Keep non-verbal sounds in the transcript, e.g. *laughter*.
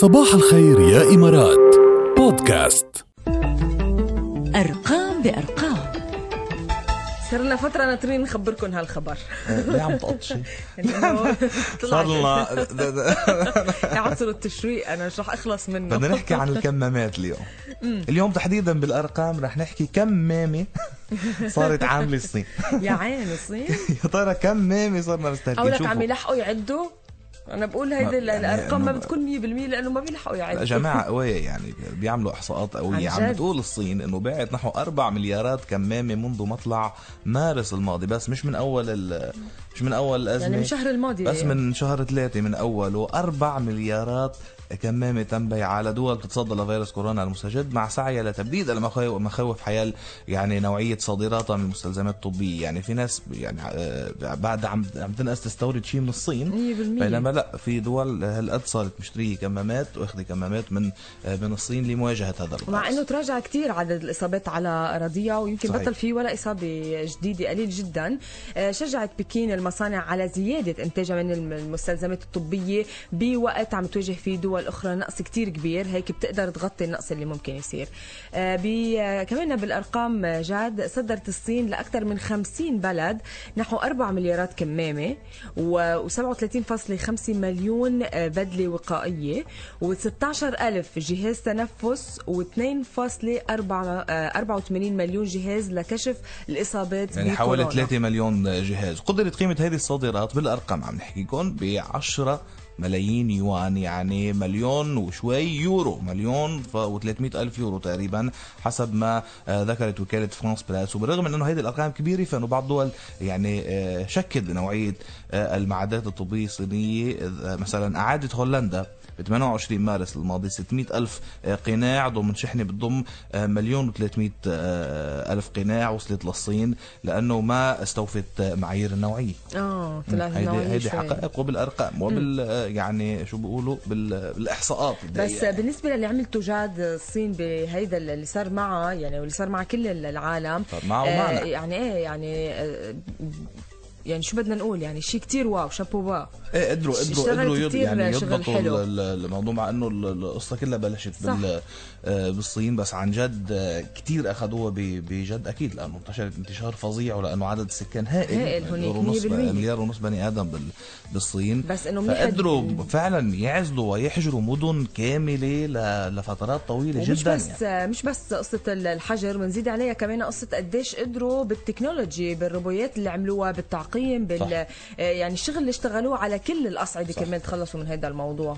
صباح الخير يا إمارات. بودكاست. أرقام بأرقام. صار لنا فترة ناطرين نخبركم هالخبر. ليه عم تقطشي؟ *laughs* إنه *laughs* صار طلع لنا *laughs* عصر التشويق أنا مش رح أخلص منه؟ بدنا نحكي عن الكمامات اليوم. اليوم تحديدا بالأرقام رح نحكي كم مامي صارت عاملة الصين. يا عين الصين. يا ترى كم مامي صرنا أو مستهلكين لك. عم يلحقوا يعدوا أنا بقول هيدي يعني الأرقام ما بتكون 100% لأنه ما بيلحقوا لا، يعدوا جماعة قوية يعني بيعملوا إحصاءات قوية عن عم؟ بتقول الصين إنه باعت نحو 4 مليارات كمامة منذ مطلع مارس الماضي. بس مش من أول ال مش من أول الأزمة يعني من الشهر الماضي. بس من شهر ثلاثة من أوله 4 مليارات كمامة تم بيعها على دول تتصدى لفيروس كورونا المستجد مع سعيها لتبديد المخاوف مخاوف حيال يعني نوعية صادراتها من المستلزمات الطبية. يعني في ناس يعني آه، بعد عم عم تنقص تستورد شيء من الصين. 100% بينما لا في دول هالقد صارت مشترية كمامات واخذ كمامات من من الصين لمواجهة هذا الفيروس مع إنه تراجع كثير عدد الإصابات على أراضيها ويمكن صحيح. بطل في ولا إصابة جديدة قليل جدا. آه، شجعت بكين المصانع على زيادة إنتاجها من الم- المستلزمات الطبية بوقت عم تواجه فيه دول أخرى نقص كثير كبير. هيك بتقدر تغطي النقص اللي ممكن يصير. آه، كمان بالأرقام جاد صدرت الصين لأكثر من 50 بلد نحو 4 مليارات كمامة و37.5 مليون آه، بدلة وقائية و16 ألف جهاز تنفس و2.84 مليون جهاز لكشف الإصابات يعني حوالي بكورونا. 3 مليون جهاز قدرت قيمة هذه الصادرات بالأرقام عم نحكيكم ب 10 ملايين يوان يعني مليون وشوي يورو مليون و300 ألف يورو تقريبا حسب ما آه، ذكرت وكالة فرانس برس وبالرغم من أنه هذه الأرقام كبيرة فإنه بعض الدول يعني آه، شكت بنوعية آه، المعدات الطبية الصينية مثلا أعادت هولندا ب 28 مارس الماضي 600 ألف قناع. ضمن شحنة بتضم مليون و300 ألف قناع وصلت للصين لأنه ما استوفت معايير النوعية. آه طلعت هيدي. حقائق وبالأرقام. وبال يعني شو بيقولوا بال- بالإحصاءات بس الدقيقة. بالنسبة للي عملته جاد الصين بهيدا اللي صار معها يعني واللي صار مع كل العالم معها آه، ومعنا. يعني إيه يعني آه، يعني شو بدنا نقول يعني شيء كتير wow chapeau wow إيه قدروا قدروا قدروا يعني يضبطوا الموضوع مع إنه ال- القصة كلها بلشت صح. بال آه، بالصين بس عن جد آه، كتير أخذوها بجد أكيد لأنه انتشرت انتشار فظيع ولأنه عدد السكان هائل هائل مليار ونص 100%. مليار ونص بني آدم بال- بالصين بس منيح فقدروا فعلا يعزلوا ويحجروا مدن كاملة لفترات طويلة جدا بس يعني. مش بس قصة الحجر بنزيد عليها كمان قصة قديش قدروا بالتكنولوجي بالروبويات اللي عملوها بالتعقيم بال صح. آه، يعني الشغل اللي اشتغلوه على كل الأصعدة صح. كمان تخلصوا من هذا الموضوع